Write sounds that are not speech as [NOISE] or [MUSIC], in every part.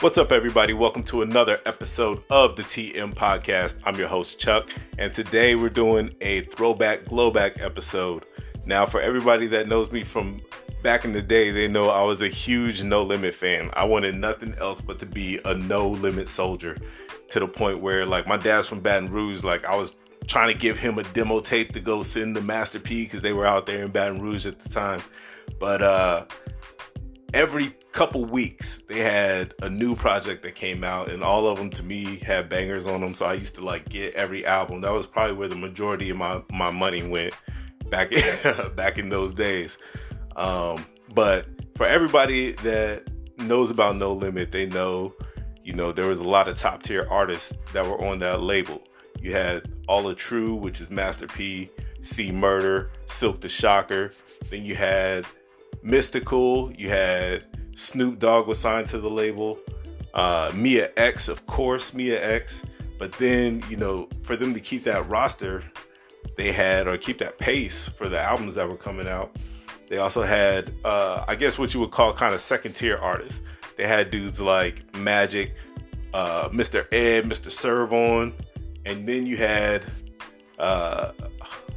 What's up, everybody? Welcome to another episode of the TM Podcast. I'm your host, Chuck, and today we're doing a throwback, glowback episode. Now, for everybody that knows me from back in the day, they know I was a huge No Limit fan. I wanted nothing else but to be a No Limit soldier to the point where, like, my dad's from Baton Rouge, like, I was trying to give him a demo tape to go send to Master P because they were out there in Baton Rouge at the time. But, uh, every couple weeks they had a new project that came out and all of them to me had bangers on them. So i used to like get every album. That was probably where the majority of my, my money went back in, [LAUGHS] back in those days. Um, but for everybody that knows about no limit they know you know there was a lot of top tier artists that were on that label. You had all the TRU which is master p c murder silkk the shocker. Then you had Mystikal. You had Snoop Dogg was signed to the label. Uh, Mia X, of course, Mia X. But then, you know, for them to keep that roster, they had, or keep that pace for the albums that were coming out, they also had, uh, I guess, what you would call kind of second tier artists. They had dudes like Magic, uh, Mr. Ed, Mr. Serv-On, and then you had, uh,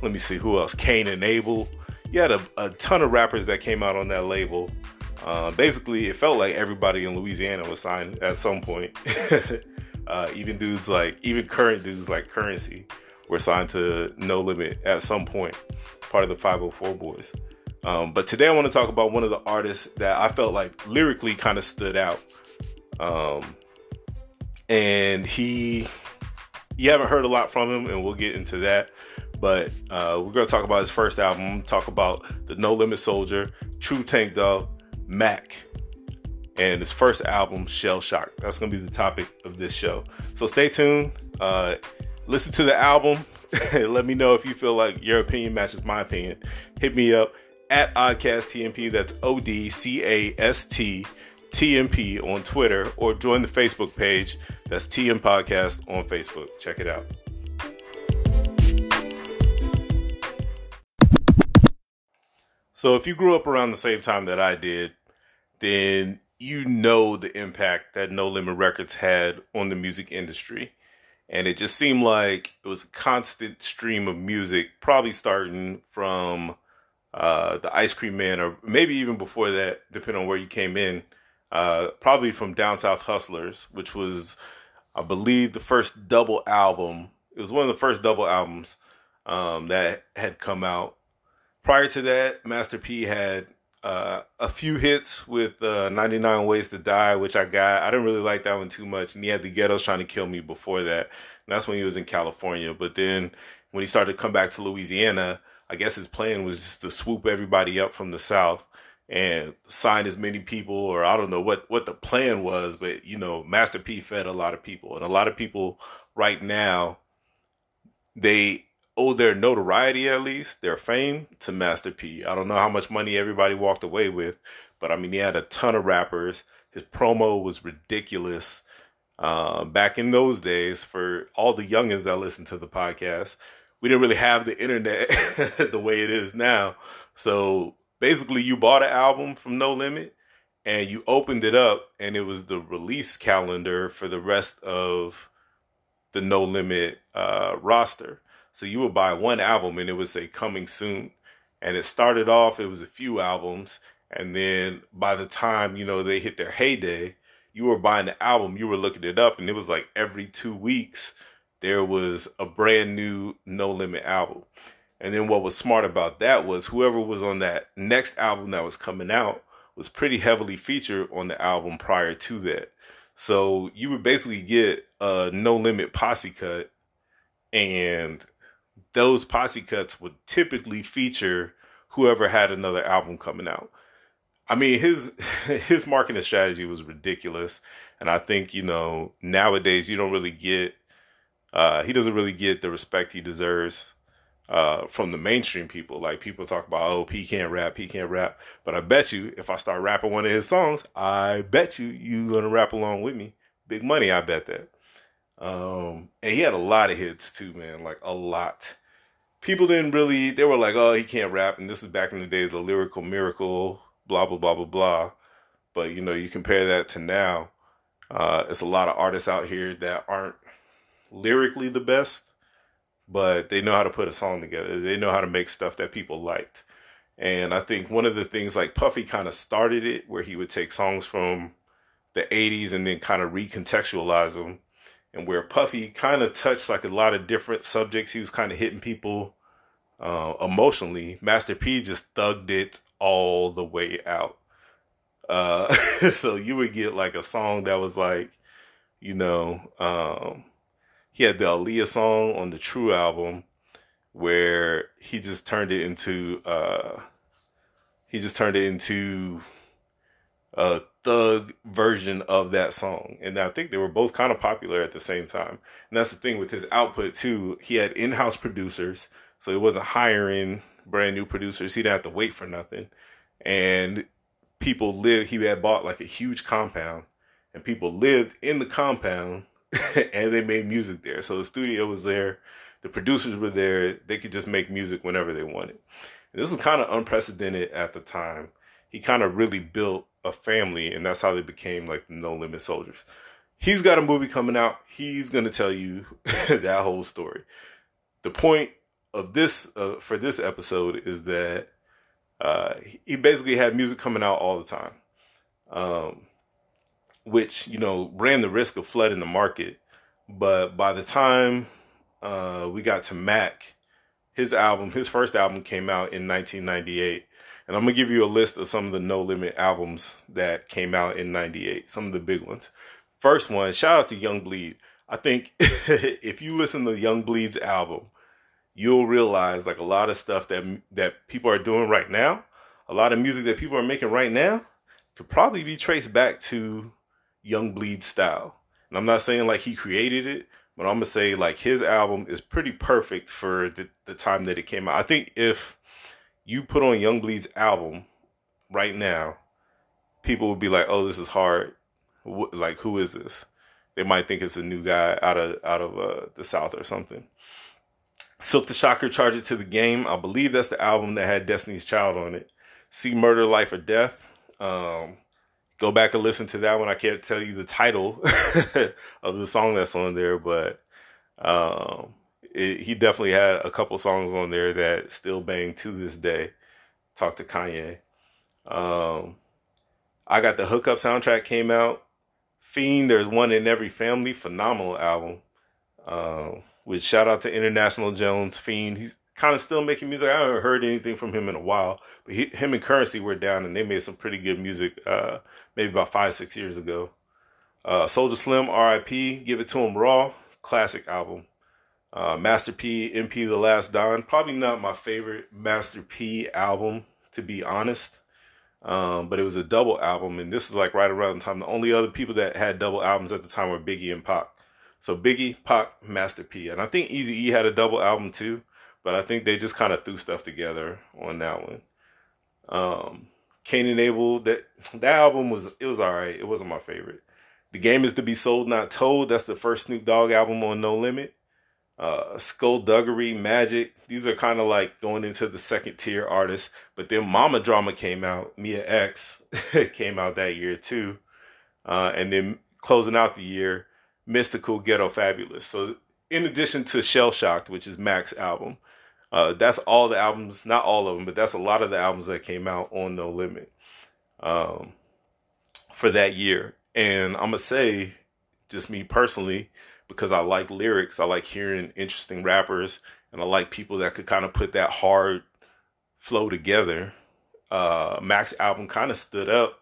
let me see who else, Kane and Abel you had a, a ton of rappers that came out on that label. Uh, basically, it felt like everybody in Louisiana was signed at some point. [LAUGHS] uh, even dudes like, even current dudes like Currency were signed to No Limit at some point, part of the 504 Boys. Um, but today I want to talk about one of the artists that I felt like lyrically kind of stood out. Um, and he, you haven't heard a lot from him, and we'll get into that. But uh, we're gonna talk about his first album. Talk about the No Limit Soldier, True Tank Dog, Mac, and his first album, Shell Shock. That's gonna be the topic of this show. So stay tuned. Uh, listen to the album. [LAUGHS] Let me know if you feel like your opinion matches my opinion. Hit me up at Oddcast TMP. That's O D C A S T TMP on Twitter, or join the Facebook page. That's TM Podcast on Facebook. Check it out. So if you grew up around the same time that I did, then you know the impact that No Limit Records had on the music industry. And it just seemed like it was a constant stream of music, probably starting from uh, the Ice Cream Man, or maybe even before that, depending on where you came in. Uh, probably from Down South Hustlers, which was, I believe, the first double album. It was one of the first double albums um, that had come out prior to that, Master P had uh, a few hits with uh, 99 Ways to Die, which I got. I didn't really like that one too much. And he had the Ghettos trying to kill me before that. And that's when he was in California. But then when he started to come back to Louisiana, I guess his plan was just to swoop everybody up from the South and sign as many people, or I don't know what, what the plan was, but you know, Master P fed a lot of people. And a lot of people right now, they owe their notoriety at least, their fame to Master P. I don't know how much money everybody walked away with, but I mean, he had a ton of rappers. His promo was ridiculous. Uh, back in those days, for all the youngins that listen to the podcast, we didn't really have the internet [LAUGHS] the way it is now. So basically, you bought an album from No Limit and you opened it up, and it was the release calendar for the rest of the No Limit uh, roster. So you would buy one album and it would say coming soon. And it started off, it was a few albums. And then by the time, you know, they hit their heyday, you were buying the album, you were looking it up, and it was like every two weeks there was a brand new No Limit album. And then what was smart about that was whoever was on that next album that was coming out was pretty heavily featured on the album prior to that. So you would basically get a No Limit posse cut and those posse cuts would typically feature whoever had another album coming out. I mean, his [LAUGHS] his marketing strategy was ridiculous, and I think you know nowadays you don't really get uh, he doesn't really get the respect he deserves uh, from the mainstream people. Like people talk about, oh, P can't rap, P can't rap, but I bet you if I start rapping one of his songs, I bet you you gonna rap along with me. Big money, I bet that. Um, and he had a lot of hits too, man, like a lot. People didn't really, they were like, oh, he can't rap. And this is back in the day the lyrical miracle, blah, blah, blah, blah, blah. But, you know, you compare that to now, Uh, it's a lot of artists out here that aren't lyrically the best, but they know how to put a song together. They know how to make stuff that people liked. And I think one of the things like Puffy kind of started it where he would take songs from the 80s and then kind of recontextualize them. And where Puffy kind of touched like a lot of different subjects, he was kind of hitting people uh, emotionally. Master P just thugged it all the way out. Uh, [LAUGHS] so you would get like a song that was like, you know, um, he had the Aaliyah song on the TRU album where he just turned it into uh, he just turned it into a thug version of that song. And I think they were both kind of popular at the same time. And that's the thing with his output too. He had in-house producers, so he wasn't hiring brand new producers. He didn't have to wait for nothing. And people lived he had bought like a huge compound and people lived in the compound [LAUGHS] and they made music there. So the studio was there, the producers were there, they could just make music whenever they wanted. And this was kind of unprecedented at the time. He kind of really built a family, and that's how they became like No Limit Soldiers. He's got a movie coming out. He's to tell you [LAUGHS] that whole story. The point of this uh, for this episode is that uh, he basically had music coming out all the time. Um, which you know ran the risk of flooding the market. But by the time uh, we got to Mac, his album, his first album came out in 1998. And I'm gonna give you a list of some of the No Limit albums that came out in '98. Some of the big ones. First one, shout out to Young Bleed. I think [LAUGHS] if you listen to Young Bleed's album, you'll realize like a lot of stuff that that people are doing right now, a lot of music that people are making right now, could probably be traced back to Young Bleed style. And I'm not saying like he created it, but I'm gonna say like his album is pretty perfect for the, the time that it came out. I think if you put on Young Bleed's album right now, people would be like, "Oh, this is hard. Like, who is this?" They might think it's a new guy out of out of uh, the South or something. Silkk the Shocker, Charge It to the Game. I believe that's the album that had Destiny's Child on it. C Murder, Life or Death. Um, go back and listen to that one. I can't tell you the title [LAUGHS] of the song that's on there, but um, it, he definitely had a couple songs on there that still bang to this day. Talk to Kanye. Um, I got the hookup soundtrack came out. Fiend, there's one in every family. Phenomenal album. Um, with shout out to International Jones. Fiend, he's kind of still making music. I haven't heard anything from him in a while, but he, him and Currency were down and they made some pretty good music. Uh, maybe about five six years ago. Uh, Soulja Slim, R.I.P. Give it to him raw, classic album. Uh, Master P, MP The Last Don, probably not my favorite Master P album to be honest. Um, but it was a double album, and this is like right around the time. The only other people that had double albums at the time were Biggie and Pac. So Biggie, Pac, Master P, and I think Eazy E had a double album too but I think they just kind of threw stuff together on that one. Um, Kane and Abel, that that album was it was all right. It wasn't my favorite. The game is to be sold, not told. That's the first Snoop Dogg album on No Limit. Uh, Skullduggery, Magic. These are kind of like going into the second tier artists. But then Mama Drama came out. Mia X [LAUGHS] came out that year too. Uh, and then closing out the year, Mystikal Ghetto Fabulous. So in addition to Shell Shocked, which is Mac's album, uh, that's all the albums, not all of them, but that's a lot of the albums that came out on No Limit um, for that year. And I'm gonna say, just me personally, because I like lyrics, I like hearing interesting rappers, and I like people that could kind of put that hard flow together. Uh, Mac's album kind of stood up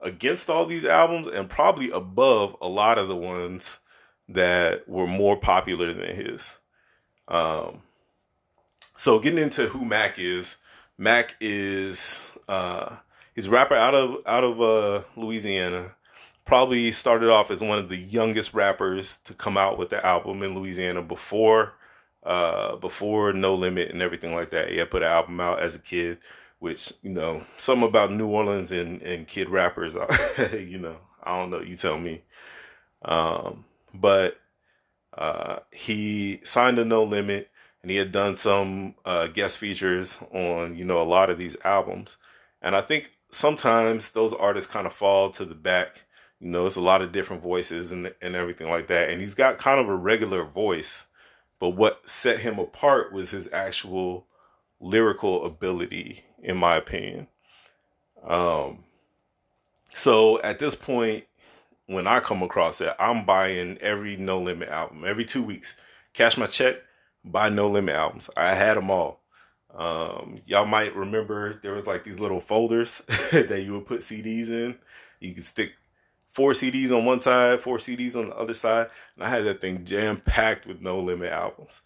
against all these albums and probably above a lot of the ones that were more popular than his. Um, so getting into who Mac is, Mac is uh, he's a rapper out of out of uh, Louisiana. Probably started off as one of the youngest rappers to come out with the album in Louisiana before uh, before No Limit and everything like that. He had put an album out as a kid, which you know something about New Orleans and and kid rappers. [LAUGHS] you know, I don't know. You tell me. Um, but uh, he signed a No Limit and he had done some uh, guest features on you know a lot of these albums and i think sometimes those artists kind of fall to the back You know, it's a lot of different voices and and everything like that. And he's got kind of a regular voice, but what set him apart was his actual lyrical ability, in my opinion. Um, so at this point, when I come across it, I'm buying every No Limit album every two weeks. Cash my check, buy No Limit albums. I had them all. Um, y'all might remember there was like these little folders [LAUGHS] that you would put CDs in. You could stick four CDs on one side, four CDs on the other side, and I had that thing jam packed with No Limit albums.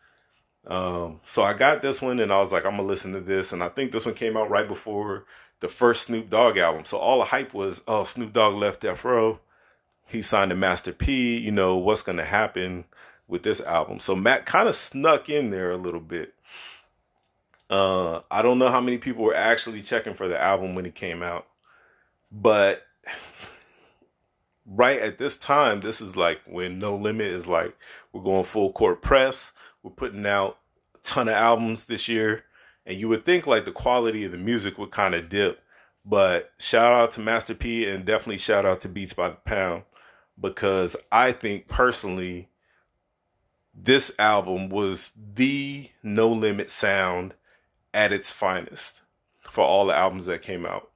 Um, so I got this one and I was like, I'm gonna listen to this. And I think this one came out right before the first Snoop Dogg album. So all the hype was, oh, Snoop Dogg left Death Row. He signed to Master P. You know, what's gonna happen with this album? So Mac kind of snuck in there a little bit. Uh, I don't know how many people were actually checking for the album when it came out, but right at this time, this is like when No Limit is like, we're going full court press we're putting out a ton of albums this year, and you would think like the quality of the music would kind of dip. But shout out to Master P and definitely shout out to Beats by the Pound because I think personally this album was the no limit sound at its finest for all the albums that came out.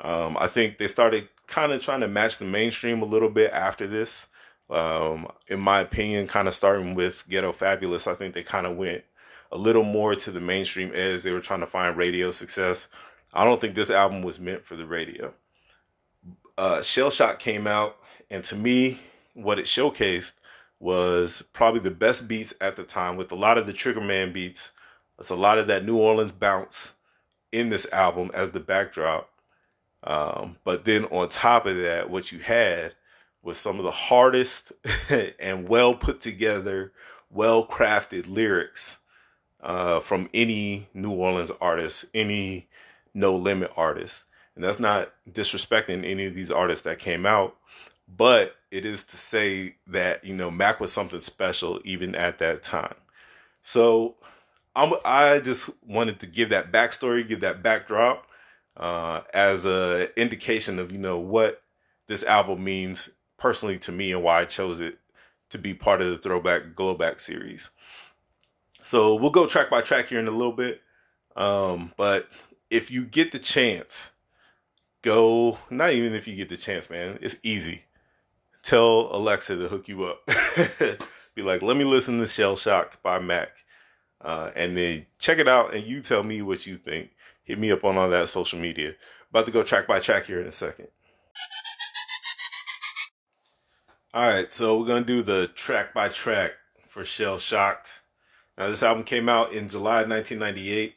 Um, I think they started kind of trying to match the mainstream a little bit after this. Um, in my opinion, kind of starting with Ghetto Fabulous, I think they kind of went a little more to the mainstream as they were trying to find radio success. I don't think this album was meant for the radio. Uh, Shell Shock came out, and to me, what it showcased was probably the best beats at the time with a lot of the Triggerman beats. It's a lot of that New Orleans bounce in this album as the backdrop. Um, but then on top of that, what you had was some of the hardest [LAUGHS] and well put together, well crafted lyrics uh, from any New Orleans artist, any No Limit artist. And that's not disrespecting any of these artists that came out, but it is to say that, you know, Mac was something special even at that time. So I'm, I just wanted to give that backstory, give that backdrop uh, as a indication of, you know, what this album means personally to me and why I chose it to be part of the Throwback Glowback series. So we'll go track by track here in a little bit. Um, but if you get the chance, go, not even if you get the chance, man, it's easy. Tell Alexa to hook you up. [LAUGHS] Be like, let me listen to Shell Shocked by Mac. Uh, and then check it out and you tell me what you think. Hit me up on all that social media. About to go track by track here in a second. All right, so we're gonna do the track by track for Shell Shocked. Now, this album came out in July 1998,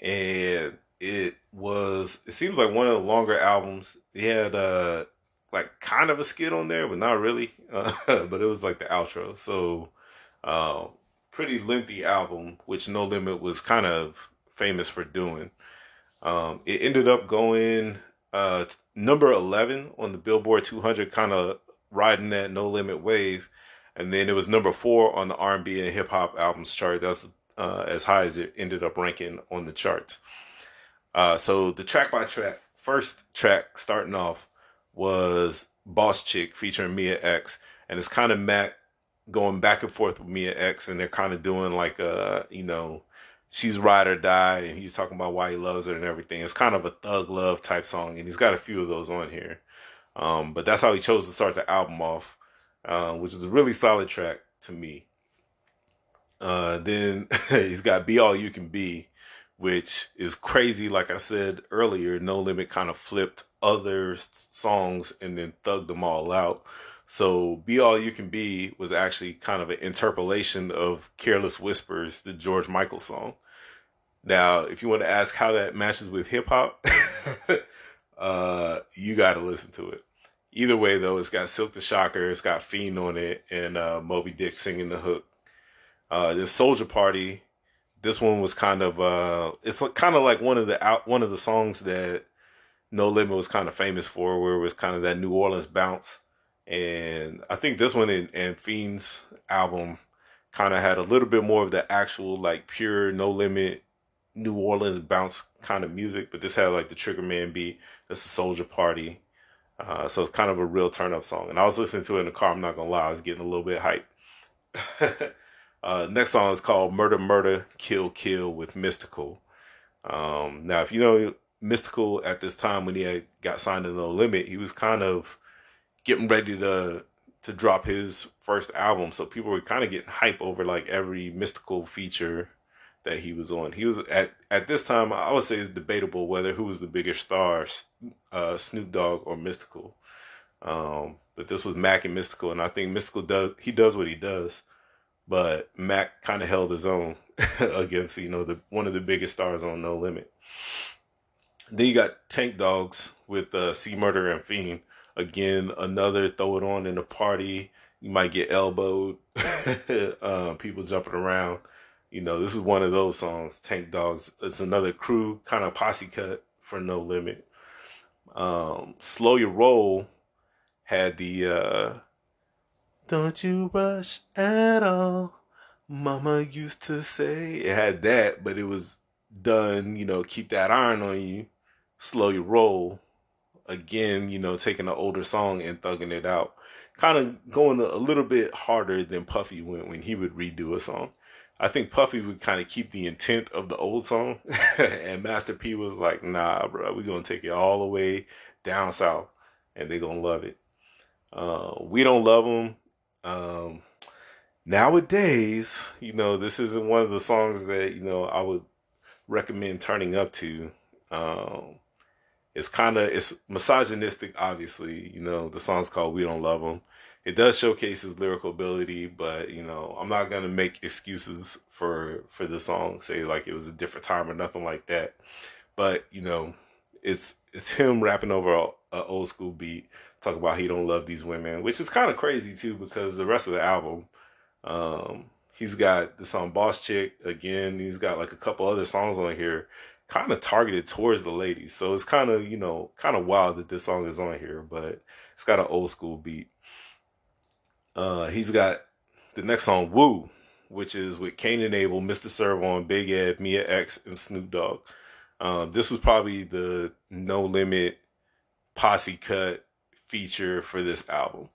and it was it seems like one of the longer albums. He had uh like kind of a skit on there, but not really. [LAUGHS] Uh, but it was like the outro, so uh, pretty lengthy album, which No Limit was kind of famous for doing. Um, it ended up going uh, number 11 on the Billboard 200 kind of riding that No Limit wave, and then it was number four on the R and hip hop albums chart. That's uh, as high as it ended up ranking on the charts. Uh, so the track by track, first track starting off was Boss Chick featuring Mia X, and it's kind of Mac going back and forth with Mia X, and they're kind of doing like a you know she's ride or die, and he's talking about why he loves her and everything. It's kind of a thug love type song, and he's got a few of those on here. Um, but that's how he chose to start the album off, uh, which is a really solid track to me. Uh, then [LAUGHS] he's got Be All You Can Be, which is crazy. Like I said earlier, No Limit kind of flipped other songs and then thugged them all out. So Be All You Can Be was actually kind of an interpolation of Careless Whispers, the George Michael song. Now, if you want to ask how that matches with hip hop, [LAUGHS] uh, you got to listen to it. Either way, though, it's got Silkk the Shocker, it's got Fiend on it, and uh, Mo B. Dick singing the hook. Uh, this Soldier Party, this one was kind of uh, it's kind of like one of the out one of the songs that No Limit was kind of famous for, where it was kind of that New Orleans bounce. And I think this one and, and Fiend's album kind of had a little bit more of the actual like pure No Limit New Orleans bounce kind of music, but this had like the Triggerman beat. That's a Soldier Party. Uh, so it's kind of a real turn up song. And I was listening to it in the car. I'm not gonna lie, I was getting a little bit hyped. [LAUGHS] uh, next song is called "Murder, Murder, Kill, Kill" with Mystikal. Um, now, if you know Mystikal at this time when he got signed to No Limit, he was kind of getting ready to to drop his first album. So people were kind of getting hype over like every Mystikal feature that he was on. He was at at this time. I would say it's debatable whether who was the bigger star, uh, Snoop Dogg or Mystikal. Um, but this was Mac and Mystikal, and I think Mystikal does he does what he does, but Mac kind of held his own [LAUGHS] against you know the one of the biggest stars on No Limit. Then you got Tank Dogs with uh, C Murder and Fiend. Again, another throw it on in a party. You might get elbowed, [LAUGHS] uh, people jumping around you know, this is one of those songs. Tank Dogs. It's another crew kind of posse cut for No Limit. Um, Slow Your Roll had the uh, Don't You Rush at All. Mama used to say it had that, but it was done, you know, keep that iron on you, slow your roll. Again, you know, taking an older song and thugging it out. Kind of going a, a little bit harder than Puffy went when he would redo a song. I think Puffy would kind of keep the intent of the old song, [LAUGHS] and Master P was like, "Nah, bro, we're gonna take it all the way down south, and they're gonna love it." Uh, we don't love them. Um, nowadays, you know, this isn't one of the songs that you know I would recommend turning up to. Um, it's kind of it's misogynistic, obviously. You know, the song's called "We Don't Love Them." It does showcase his lyrical ability, but you know, I'm not gonna make excuses for for the song, say like it was a different time or nothing like that. But you know, it's it's him rapping over a, old school beat, talk about he don't love these women, which is kind of crazy too because the rest of the album, um, he's got the song Boss Chick again. He's got like a couple other songs on here, kind of targeted towards the ladies. So it's kind of you know kind of wild that this song is on here, but it's got an old school beat. Uh, he's got the next song, Woo, which is with Kane and Abel, Mr. Serv-On, Big Ed, Mia X, and Snoop Dogg. Um, this was probably the No Limit posse cut feature for this album.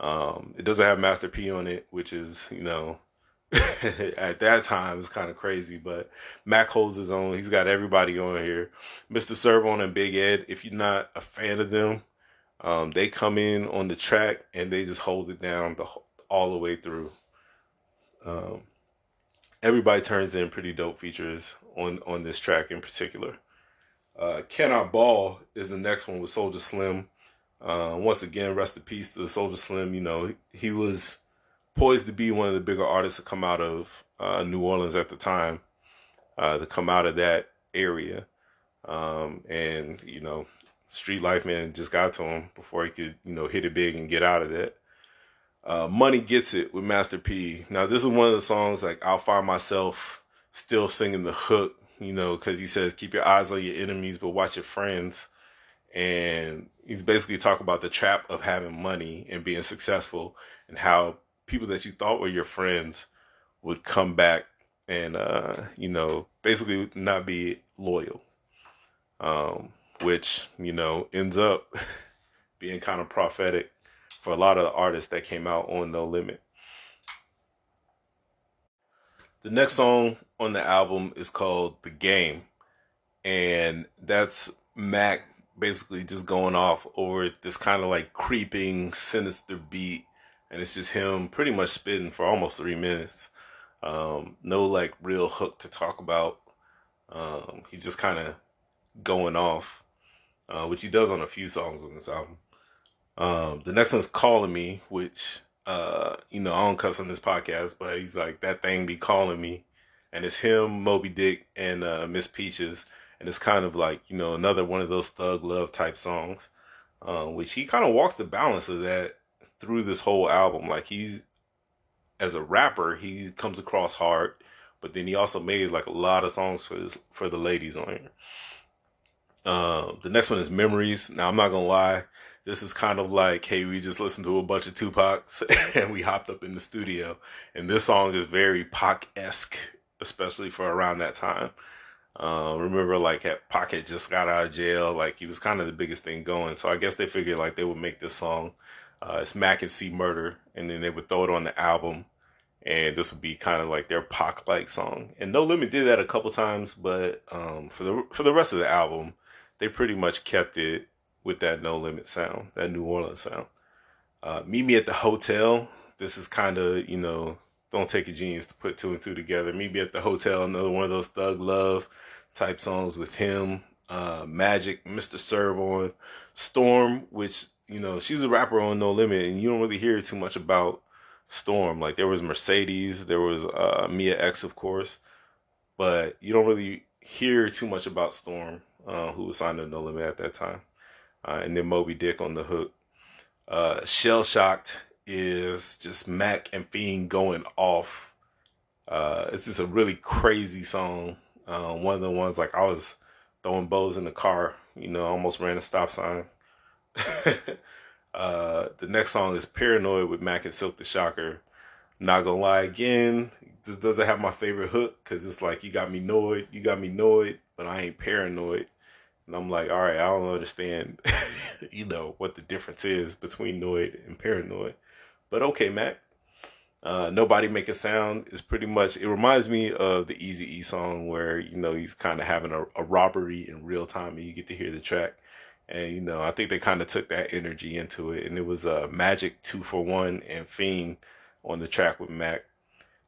Um, it doesn't have Master P on it, which is, you know, [LAUGHS] at that time it's kind of crazy, but Mac holds his own. He's got everybody on here. Mr. Serv-On and Big Ed, if you're not a fan of them, um, they come in on the track and they just hold it down the, all the way through. Um, everybody turns in pretty dope features on on this track in particular. Uh, Can I Ball is the next one with Soulja Slim. Uh, once again, rest in peace to Soulja Slim. You know, he, was poised to be one of the bigger artists to come out of uh, New Orleans at the time, uh, to come out of that area. Um, and, you know, Street Life Man just got to him before he could, you know, hit it big and get out of that. Uh, Money Gets It with Master P. Now, this is one of the songs like I'll find myself still singing the hook, you know, because he says, keep your eyes on your enemies, but watch your friends. And he's basically talking about the trap of having money and being successful and how people that you thought were your friends would come back and, uh, you know, basically not be loyal. Um, which you know ends up [LAUGHS] being kind of prophetic for a lot of the artists that came out on No Limit. The next song on the album is called The Game, and that's Mac basically just going off over this kind of like creeping, sinister beat, and it's just him pretty much spitting for almost three minutes. Um, no like real hook to talk about. Um, he's just kind of going off uh, which he does on a few songs on this album. Um, the next one's Calling Me, which, uh, you know, I don't cuss on this podcast, but he's like, that thing be calling me. And it's him, Mo B. Dick, and uh, Miss Peaches. And it's kind of like, you know, another one of those thug love type songs, uh, which he kind of walks the balance of that through this whole album. Like, he's, as a rapper, he comes across hard, but then he also made like a lot of songs for for the ladies on here. Uh, the next one is Memories. Now, I'm not gonna lie, this is kind of like, hey, we just listened to a bunch of Tupac's [LAUGHS] and we hopped up in the studio. And this song is very Pac esque, especially for around that time. Uh, remember, like, at Pocket just got out of jail. Like, he was kind of the biggest thing going. So I guess they figured, like, they would make this song. Uh, it's Mac and C Murder. And then they would throw it on the album. And this would be kind of like their Pac like song. And No Limit did that a couple times. But um, for the for the rest of the album, they pretty much kept it with that No Limit sound, that New Orleans sound. Uh, Meet Me at the Hotel. This is kind of, you know, don't take a genius to put two and two together. Meet Me at the Hotel, another one of those thug love type songs with him. Uh, Magic, Mr. Serv-On, Storm, which, you know, she was a rapper on No Limit, and you don't really hear too much about Storm. Like, there was Mercedes, there was uh, Mia X, of course, but you don't really hear too much about Storm, uh, who was signed to No Limit at that time. Uh, and then Mo B. Dick on the hook. Uh, Shell Shocked is just Mac and Fiend going off. Uh, it's just a really crazy song. Uh, one of the ones like I was throwing bows in the car, you know, almost ran a stop sign. [LAUGHS] uh, the next song is Paranoid with Mac and Silkk the Shocker. Not gonna lie again, this doesn't have my favorite hook because it's like you got me annoyed, you got me annoyed, but I ain't paranoid. And I'm like, all right, I don't understand, [LAUGHS] you know, what the difference is between Noid and Paranoid. But okay, Mac. Uh, Nobody Make a Sound is pretty much, it reminds me of the Eazy E song where, you know, he's kind of having a, a, robbery in real time and you get to hear the track. And, you know, I think they kind of took that energy into it. And it was uh, Magic 2 for 1 and Fiend on the track with Mac.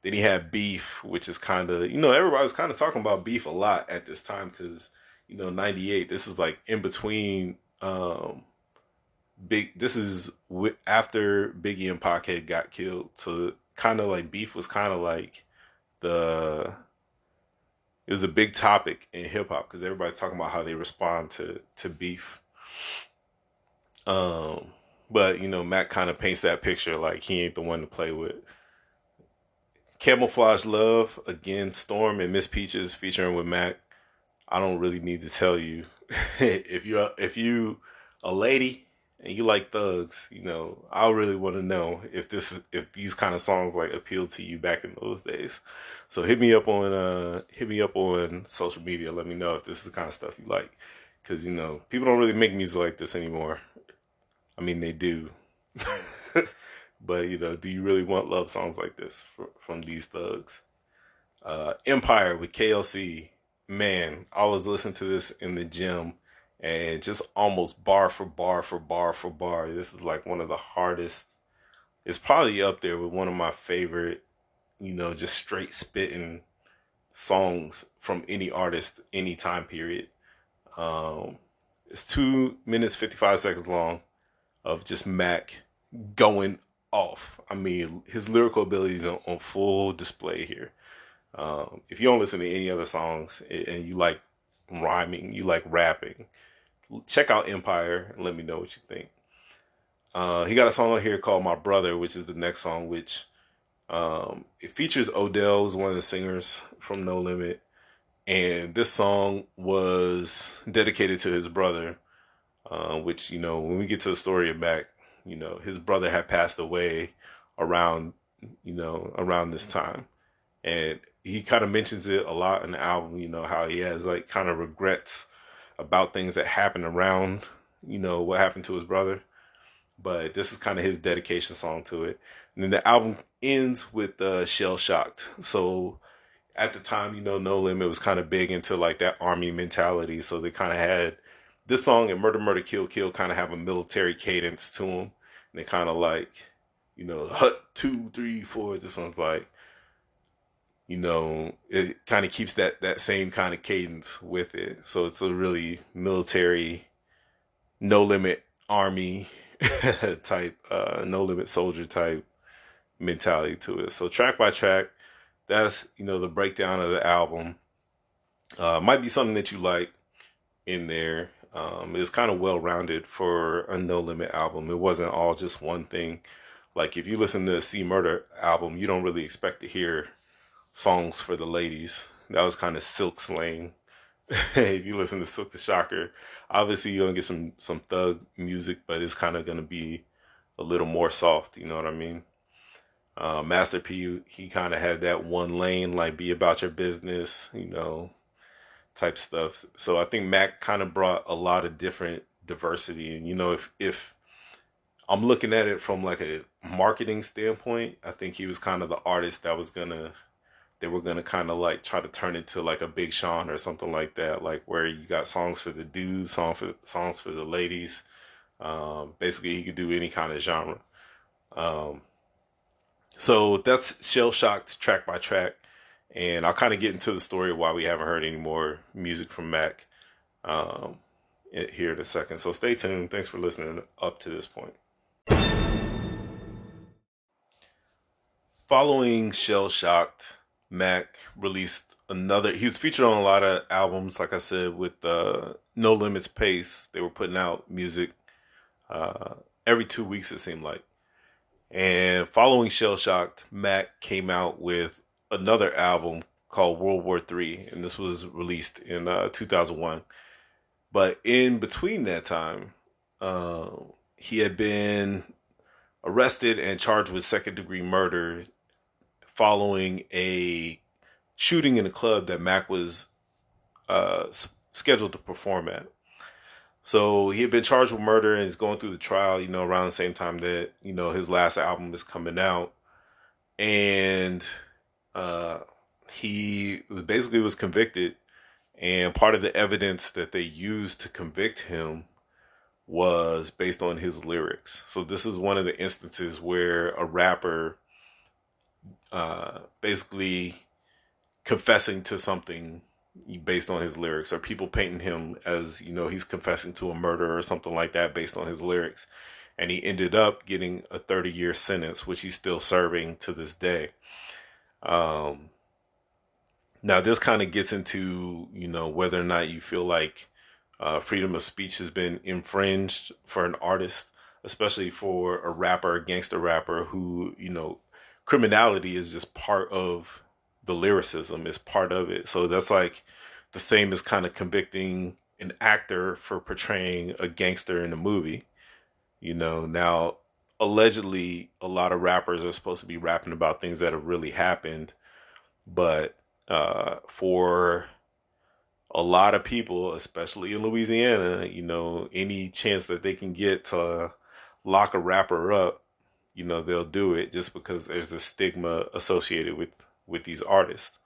Then he had Beef, which is kind of, you know, everybody was kind of talking about Beef a lot at this time because you know, 98. This is like in between um big this is w- after Biggie and Pac got killed. So kind of like beef was kind of like the it was a big topic in hip hop because everybody's talking about how they respond to to beef. Um but you know, Mac kind of paints that picture like he ain't the one to play with. Camouflage Love, again, Storm and Miss Peaches featuring with Mac. I don't really need to tell you [LAUGHS] if you if you a lady and you like thugs, you know, I really want to know if this if these kind of songs like appeal to you back in those days. So hit me up on uh hit me up on social media. Let me know if this is the kind of stuff you like, because you know people don't really make music like this anymore. I mean they do, [LAUGHS] but you know, do you really want love songs like this for, from these thugs? Uh, Empire with KLC man, I was listening to this in the gym and just almost bar for bar for bar for bar. This is like one of the hardest. It's probably up there with one of my favorite, you know, just straight spitting songs from any artist, any time period. Um, it's two minutes, 55 seconds long of just Mac going off. I mean, his lyrical abilities are on full display here. Um, if you don't listen to any other songs and you like rhyming, you like rapping, check out Empire and let me know what you think. Uh, he got a song on here called My Brother, which is the next song, which um, it features Odell, who's one of the singers from No Limit. And this song was dedicated to his brother, uh, which, you know, when we get to the story of Mac, you know, his brother had passed away around, you know, around this time. And he kind of mentions it a lot in the album, you know, how he has like kind of regrets about things that happened around, you know, what happened to his brother. But this is kind of his dedication song to it. And then the album ends with uh, Shell Shocked. So at the time, you know, No Limit was kind of big into like that army mentality. So they kind of had this song and Murder, Murder, Kill, Kill kind of have a military cadence to them. And they kind of like, you know, [LAUGHS] hut two, three, four. This one's like, you know, it kind of keeps that that same kind of cadence with it. So it's a really military, no limit army [LAUGHS] type, uh, no limit soldier type mentality to it. So track by track, that's you know the breakdown of the album. Uh, might be something that you like in there. Um, it's kind of well rounded for a no limit album. It wasn't all just one thing. Like if you listen to the C Murder album, you don't really expect to hear songs for the ladies. That was kind of Silkk's lane. [LAUGHS] if you listen to Silkk the Shocker, obviously you're gonna get some some thug music, but it's kind of gonna be a little more soft. You know what I mean? Uh, Master P, he kind of had that one lane, like be about your business. You know, type stuff. So I think Mac kind of brought a lot of different diversity. And you know, if if I'm looking at it from like a marketing standpoint, I think he was kind of the artist that was gonna they were gonna kind of like try to turn into like a Big Sean or something like that, like where you got songs for the dudes, song for songs for the ladies. Um, basically, he could do any kind of genre. Um, so that's shell shocked track by track, and I'll kind of get into the story of why we haven't heard any more music from Mac um, here in a second. So stay tuned. Thanks for listening up to this point. Following Shell Shocked, Mac released another. He was featured on a lot of albums, like I said, with uh, No Limits Pace. They were putting out music uh, every two weeks, it seemed like. And following Shell Shocked, Mac came out with another album called World War Three, and this was released in uh, 2001. But in between that time, uh, he had been arrested and charged with second degree murder following a shooting in a club that Mac was uh, scheduled to perform at. So he had been charged with murder and he's going through the trial, you know, around the same time that, you know, his last album is coming out. And uh, he basically was convicted. And part of the evidence that they used to convict him was based on his lyrics. So this is one of the instances where a rapper uh, basically confessing to something based on his lyrics or people painting him as you know he's confessing to a murder or something like that based on his lyrics. And he ended up getting a 30 year sentence which he's still serving to this day. Um now this kind of gets into you know whether or not you feel like uh, freedom of speech has been infringed for an artist especially for a rapper a gangster rapper who you know criminality is just part of the lyricism is part of it. So that's like the same as kind of convicting an actor for portraying a gangster in a movie. You know, now allegedly a lot of rappers are supposed to be rapping about things that have really happened, but uh, for a lot of people, especially in Louisiana, you know, any chance that they can get to lock a rapper up you know they'll do it just because there's a stigma associated with with these artists.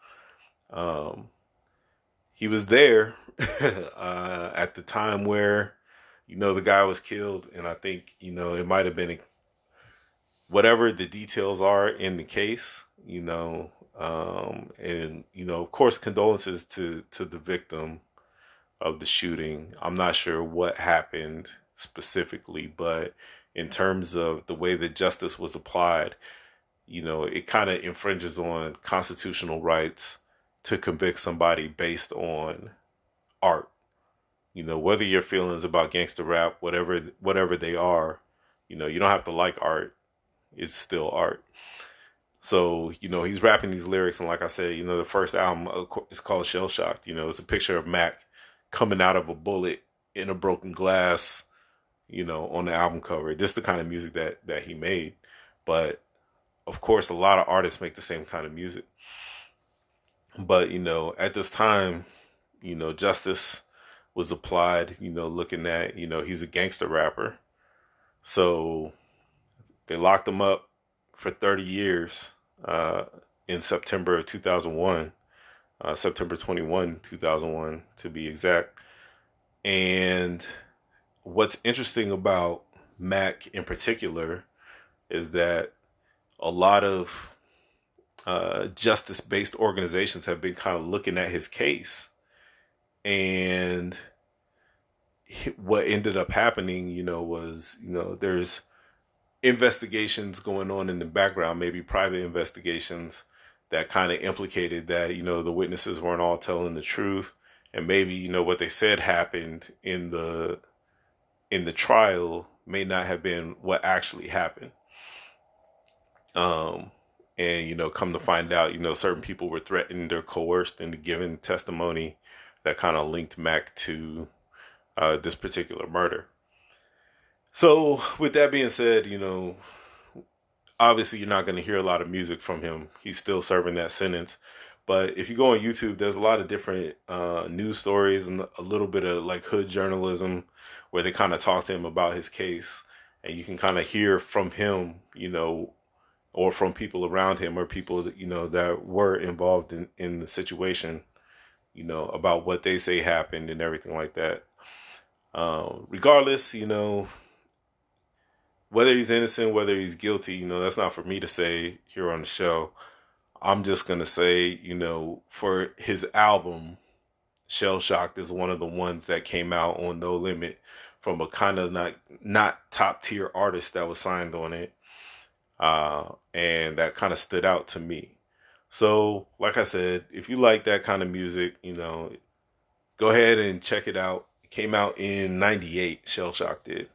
Um he was there [LAUGHS] uh at the time where you know the guy was killed and i think you know it might have been a, whatever the details are in the case you know um and you know of course condolences to to the victim of the shooting. I'm not sure what happened specifically but in terms of the way that justice was applied, you know, it kind of infringes on constitutional rights to convict somebody based on art. You know, whether your feelings about gangster rap, whatever whatever they are, you know, you don't have to like art. It's still art. So, you know, he's rapping these lyrics and like I said, you know, the first album is called Shell Shocked. You know, it's a picture of Mac coming out of a bullet in a broken glass you know, on the album cover. This is the kind of music that that he made. But of course, a lot of artists make the same kind of music. But you know, at this time, you know, justice was applied. You know, looking at you know he's a gangster rapper, so they locked him up for thirty years uh, in September of two thousand one. Uh, September 21, 2001, to be exact. And what's interesting about Mac in particular is that a lot of uh, justice based organizations have been kind of looking at his case. And what ended up happening, you know, was, you know, there's investigations going on in the background, maybe private investigations that kind of implicated that, you know, the witnesses weren't all telling the truth. And maybe, you know, what they said happened in the in the trial may not have been what actually happened. Um, and you know, come to find out, you know, certain people were threatened or coerced into giving testimony that kind of linked Mac to uh, this particular murder. So, with that being said, you know, obviously you're not going to hear a lot of music from him. He's still serving that sentence, But if you go on YouTube, there's a lot of different uh, news stories and a little bit of like hood journalism where they kind of talk to him about his case, and you can kind of hear from him, you know, or from people around him or people that you know that were involved in in the situation, you know, about what they say happened and everything like that. Um, regardless, you know, whether he's innocent, whether he's guilty, you know, that's not for me to say here on the show. I'm just gonna say, you know, for his album, Shell Shocked is one of the ones that came out on No Limit from a kind of not not top tier artist that was signed on it, uh, and that kind of stood out to me. So, like I said, if you like that kind of music, you know, go ahead and check it out. It came out in '98. Shell Shock did.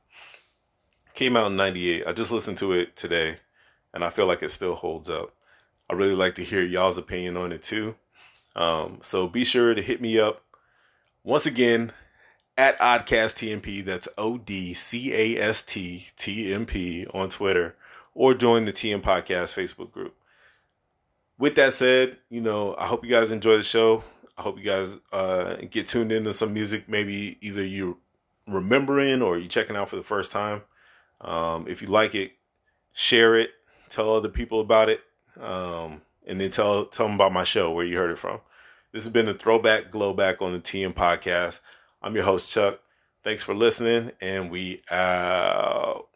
Came out in '98. I just listened to it today, and I feel like it still holds up. I really like to hear y'all's opinion on it too. Um, so be sure to hit me up once again at Oddcast TMP. That's O D C A S T T M P on Twitter or join the TM Podcast Facebook group. With that said, you know, I hope you guys enjoy the show. I hope you guys uh, get tuned into some music. Maybe either you remembering or you checking out for the first time. Um, if you like it, share it, tell other people about it um, and then tell tell them about my show where you heard it from. This has been a throwback glowback on the TM podcast. I'm your host Chuck. Thanks for listening, and we out.